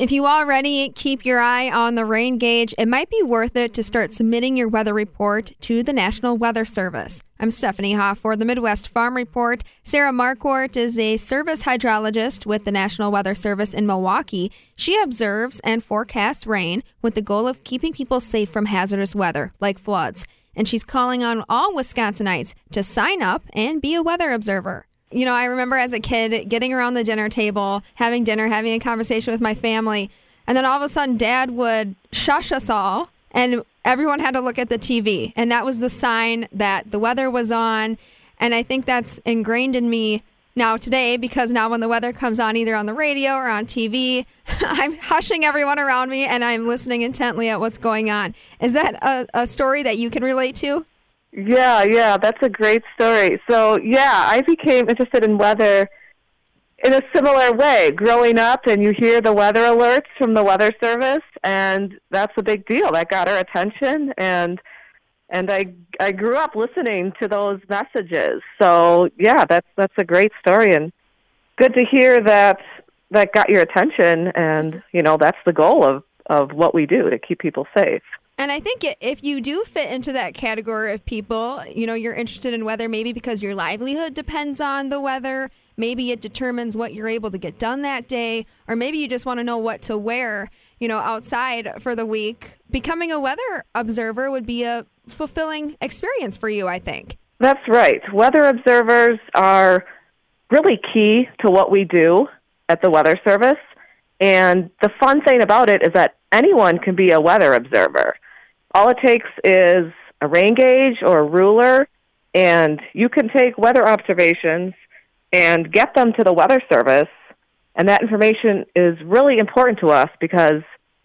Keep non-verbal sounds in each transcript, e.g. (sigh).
If you already keep your eye on the rain gauge, it might be worth it to start submitting your weather report to the National Weather Service. I'm Stephanie Hoff for the Midwest Farm Report. Sarah Marquardt is a service hydrologist with the National Weather Service in Milwaukee. She observes and forecasts rain with the goal of keeping people safe from hazardous weather, like floods. And she's calling on all Wisconsinites to sign up and be a weather observer. You know, I remember as a kid getting around the dinner table, having dinner, having a conversation with my family, and then all of a sudden dad would shush us all and everyone had to look at the TV. And that was the sign that the weather was on. And I think that's ingrained in me now today because now when the weather comes on either on the radio or on TV, (laughs) I'm hushing everyone around me and I'm listening intently at what's going on. Is that a, a story that you can relate to? Yeah, yeah, that's a great story. So, yeah, I became interested in weather in a similar way. Growing up, and you hear the weather alerts from the Weather Service, and that's a big deal. That got our attention, and and I I grew up listening to those messages. So, yeah, that's that's a great story, and good to hear that that got your attention. And you know, that's the goal of of what we do to keep people safe. And I think if you do fit into that category of people, you know, you're interested in weather maybe because your livelihood depends on the weather. Maybe it determines what you're able to get done that day, or maybe you just want to know what to wear, you know, outside for the week. Becoming a weather observer would be a fulfilling experience for you, I think. That's right. Weather observers are really key to what we do at the Weather Service. And the fun thing about it is that anyone can be a weather observer. All it takes is a rain gauge or a ruler, and you can take weather observations and get them to the Weather Service. And that information is really important to us because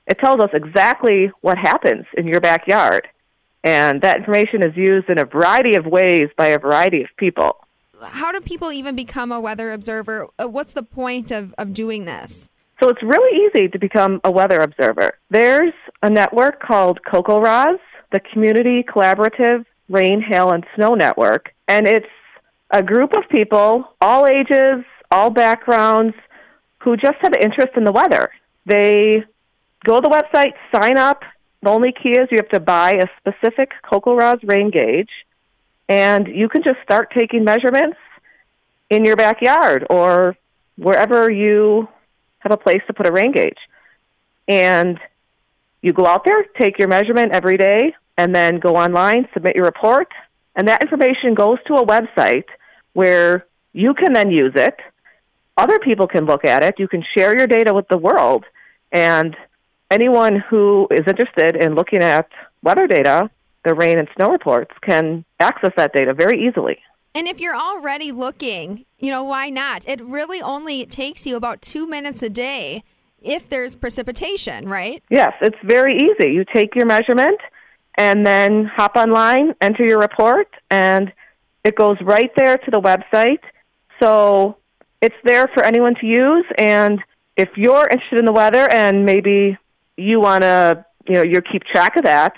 it tells us exactly what happens in your backyard. And that information is used in a variety of ways by a variety of people. How do people even become a weather observer? Uh, what's the point of, of doing this? So it's really easy to become a weather observer. There's a network called CoCoRaHS, the Community Collaborative Rain, Hail, and Snow Network. And it's a group of people, all ages, all backgrounds, who just have interest in the weather. They go to the website, sign up. The only key is you have to buy a specific CoCoRaHS rain gauge, and you can just start taking measurements in your backyard or wherever you have a place to put a rain gauge. And you go out there, take your measurement every day, and then go online, submit your report, and that information goes to a website where you can then use it. Other people can look at it. You can share your data with the world. And anyone who is interested in looking at weather data, the rain and snow reports, can access that data very easily. And if you're already looking, you know, why not? It really only takes you about two minutes a day if there's precipitation, right? Yes, it's very easy. You take your measurement and then hop online, enter your report, and it goes right there to the website. So it's there for anyone to use. And if you're interested in the weather and maybe you want to, you know, you keep track of that,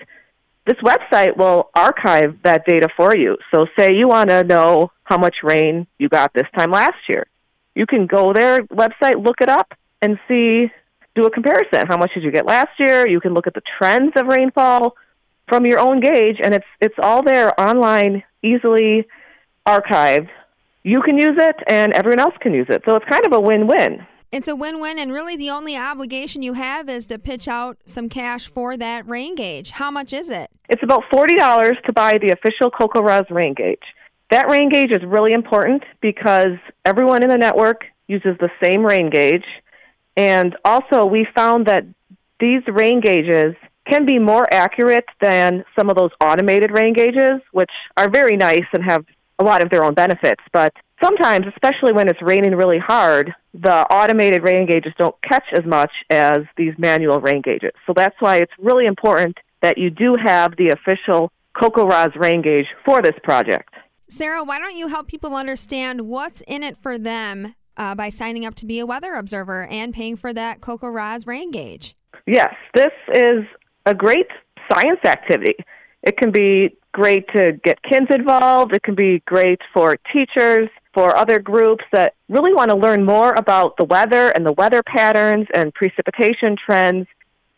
this website will archive that data for you. So, say you want to know how much rain you got this time last year. You can go there, website, look it up, and see, do a comparison. How much did you get last year? You can look at the trends of rainfall from your own gauge, and it's it's all there online, easily archived. You can use it, and everyone else can use it. So it's kind of a win-win. It's a win win, and really the only obligation you have is to pitch out some cash for that rain gauge. How much is it? It's about $40 to buy the official CoCoRaHS rain gauge. That rain gauge is really important because everyone in the network uses the same rain gauge. And also, we found that these rain gauges can be more accurate than some of those automated rain gauges, which are very nice and have a lot of their own benefits. But sometimes, especially when it's raining really hard, the automated rain gauges don't catch as much as these manual rain gauges. So that's why it's really important that you do have the official CoCoRaHS rain gauge for this project. Sarah, why don't you help people understand what's in it for them uh, by signing up to be a weather observer and paying for that CoCoRaHS rain gauge. Yes, this is a great science activity. It can be great to get kids involved. It can be great for teachers, for other groups that really want to learn more about the weather and the weather patterns and precipitation trends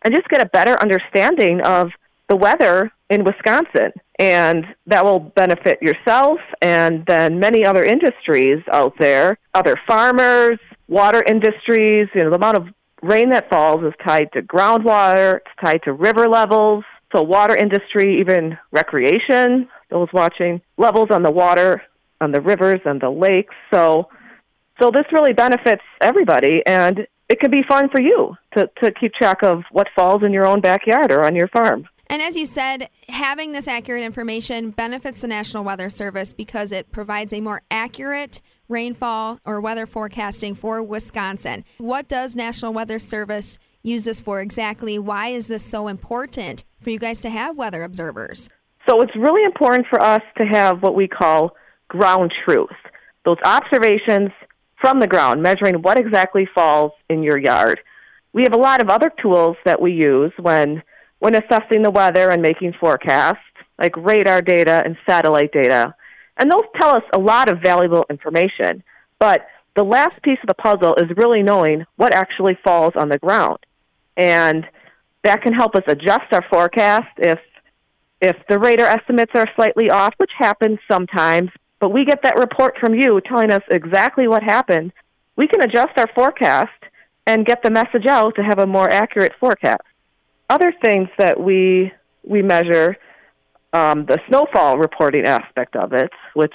and just get a better understanding of the weather in Wisconsin. And that will benefit yourself and then many other industries out there, other farmers, water industries. You know, the amount of rain that falls is tied to groundwater, it's tied to river levels. So, water industry, even recreation, those watching levels on the water, on the rivers and the lakes. So, so this really benefits everybody, and it can be fun for you to, to keep track of what falls in your own backyard or on your farm. And as you said, having this accurate information benefits the National Weather Service because it provides a more accurate rainfall or weather forecasting for Wisconsin. What does National Weather Service use this for exactly? Why is this so important for you guys to have weather observers? So it's really important for us to have what we call ground truth. Those observations from the ground, measuring what exactly falls in your yard. We have a lot of other tools that we use when when assessing the weather and making forecasts, like radar data and satellite data. And those tell us a lot of valuable information. But the last piece of the puzzle is really knowing what actually falls on the ground. And that can help us adjust our forecast if if the radar estimates are slightly off, which happens sometimes, but we get that report from you telling us exactly what happened. We can adjust our forecast and get the message out to have a more accurate forecast other things that we we measure um, the snowfall reporting aspect of it, which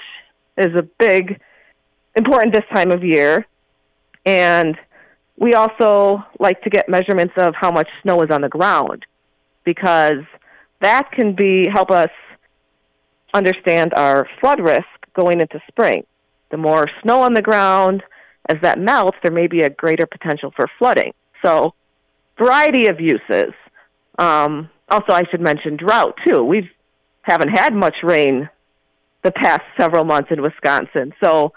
is a big important this time of year, and we also like to get measurements of how much snow is on the ground because that can be help us understand our flood risk going into spring. The more snow on the ground, as that melts, there may be a greater potential for flooding. So, variety of uses. Um, also, I should mention drought too. We haven't had much rain the past several months in Wisconsin, so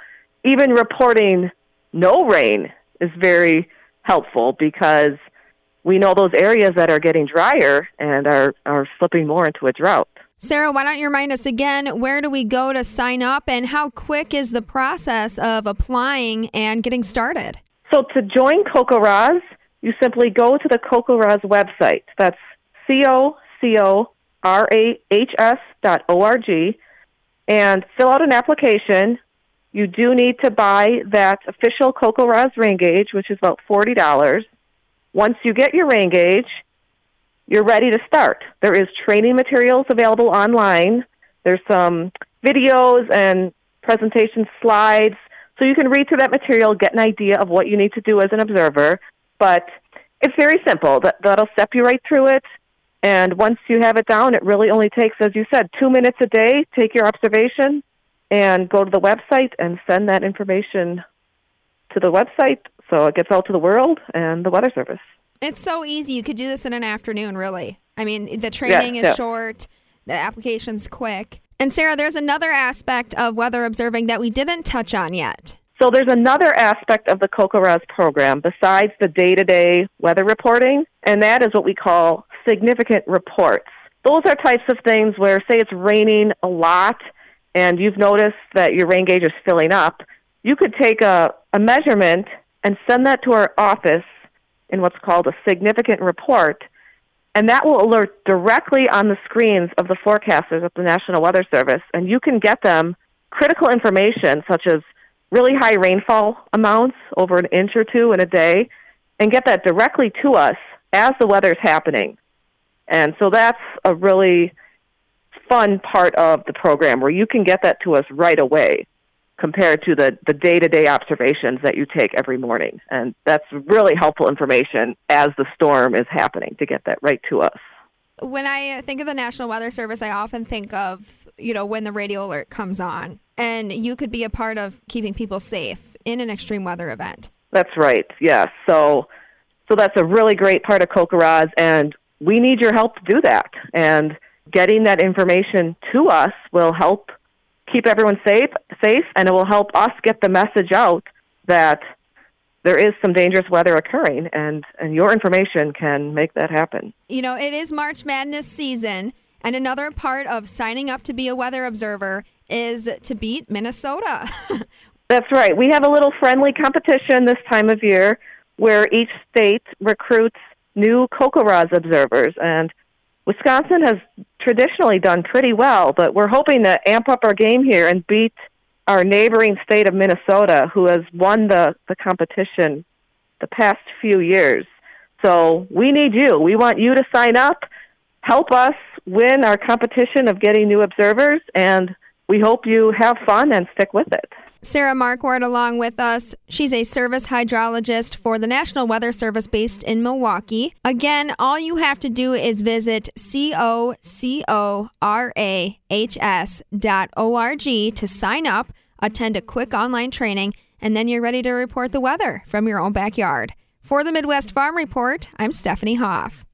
even reporting no rain is very helpful because we know those areas that are getting drier and are, are slipping more into a drought. Sarah, why don't you remind us again where do we go to sign up and how quick is the process of applying and getting started? So to join CoCoRaHS, you simply go to the CoCoRaHS website. That's C O C O R A H S dot O R G and fill out an application. You do need to buy that official CoCoRaHS rain gauge, which is about $40. Once you get your rain gauge, you're ready to start. There is training materials available online. There's some videos and presentation slides. So you can read through that material, get an idea of what you need to do as an observer. But it's very simple. That, that'll step you right through it. And once you have it down, it really only takes, as you said, two minutes a day. Take your observation and go to the website and send that information to the website so it gets out to the world and the Weather Service. It's so easy. You could do this in an afternoon, really. I mean, the training yes, is yes. short, the application's quick. And Sarah, there's another aspect of weather observing that we didn't touch on yet. So there's another aspect of the CoCoRaHS program besides the day-to-day weather reporting, and that is what we call significant reports. Those are types of things where, say, it's raining a lot and you've noticed that your rain gauge is filling up. You could take a, a measurement and send that to our office in what's called a significant report, and that will alert directly on the screens of the forecasters at the National Weather Service, and you can get them critical information such as really high rainfall amounts over an inch or two in a day, and get that directly to us as the weather's happening. And so that's a really fun part of the program where you can get that to us right away compared to the, the day-to-day observations that you take every morning. And that's really helpful information as the storm is happening to get that right to us. When I think of the National Weather Service, I often think of, you know, when the radio alert comes on and you could be a part of keeping people safe in an extreme weather event. That's right. Yes. So so that's a really great part of CoCoRaHS and we need your help to do that. And getting that information to us will help keep everyone safe, safe, and it will help us get the message out that there is some dangerous weather occurring, and, and your information can make that happen. You know, it is March Madness season, and another part of signing up to be a weather observer is to beat Minnesota. (laughs) That's right. We have a little friendly competition this time of year where each state recruits new CoCoRaHS observers, and Wisconsin has traditionally done pretty well, but we're hoping to amp up our game here and beat our neighboring state of Minnesota, who has won the, the competition the past few years. So we need you. We want you to sign up, help us win our competition of getting new observers, and we hope you have fun and stick with it. Sarah Marquardt along with us. She's a service hydrologist for the National Weather Service based in Milwaukee. Again, all you have to do is visit cocorahs.org to sign up, attend a quick online training, and then you're ready to report the weather from your own backyard. For the Midwest Farm Report, I'm Stephanie Hoff.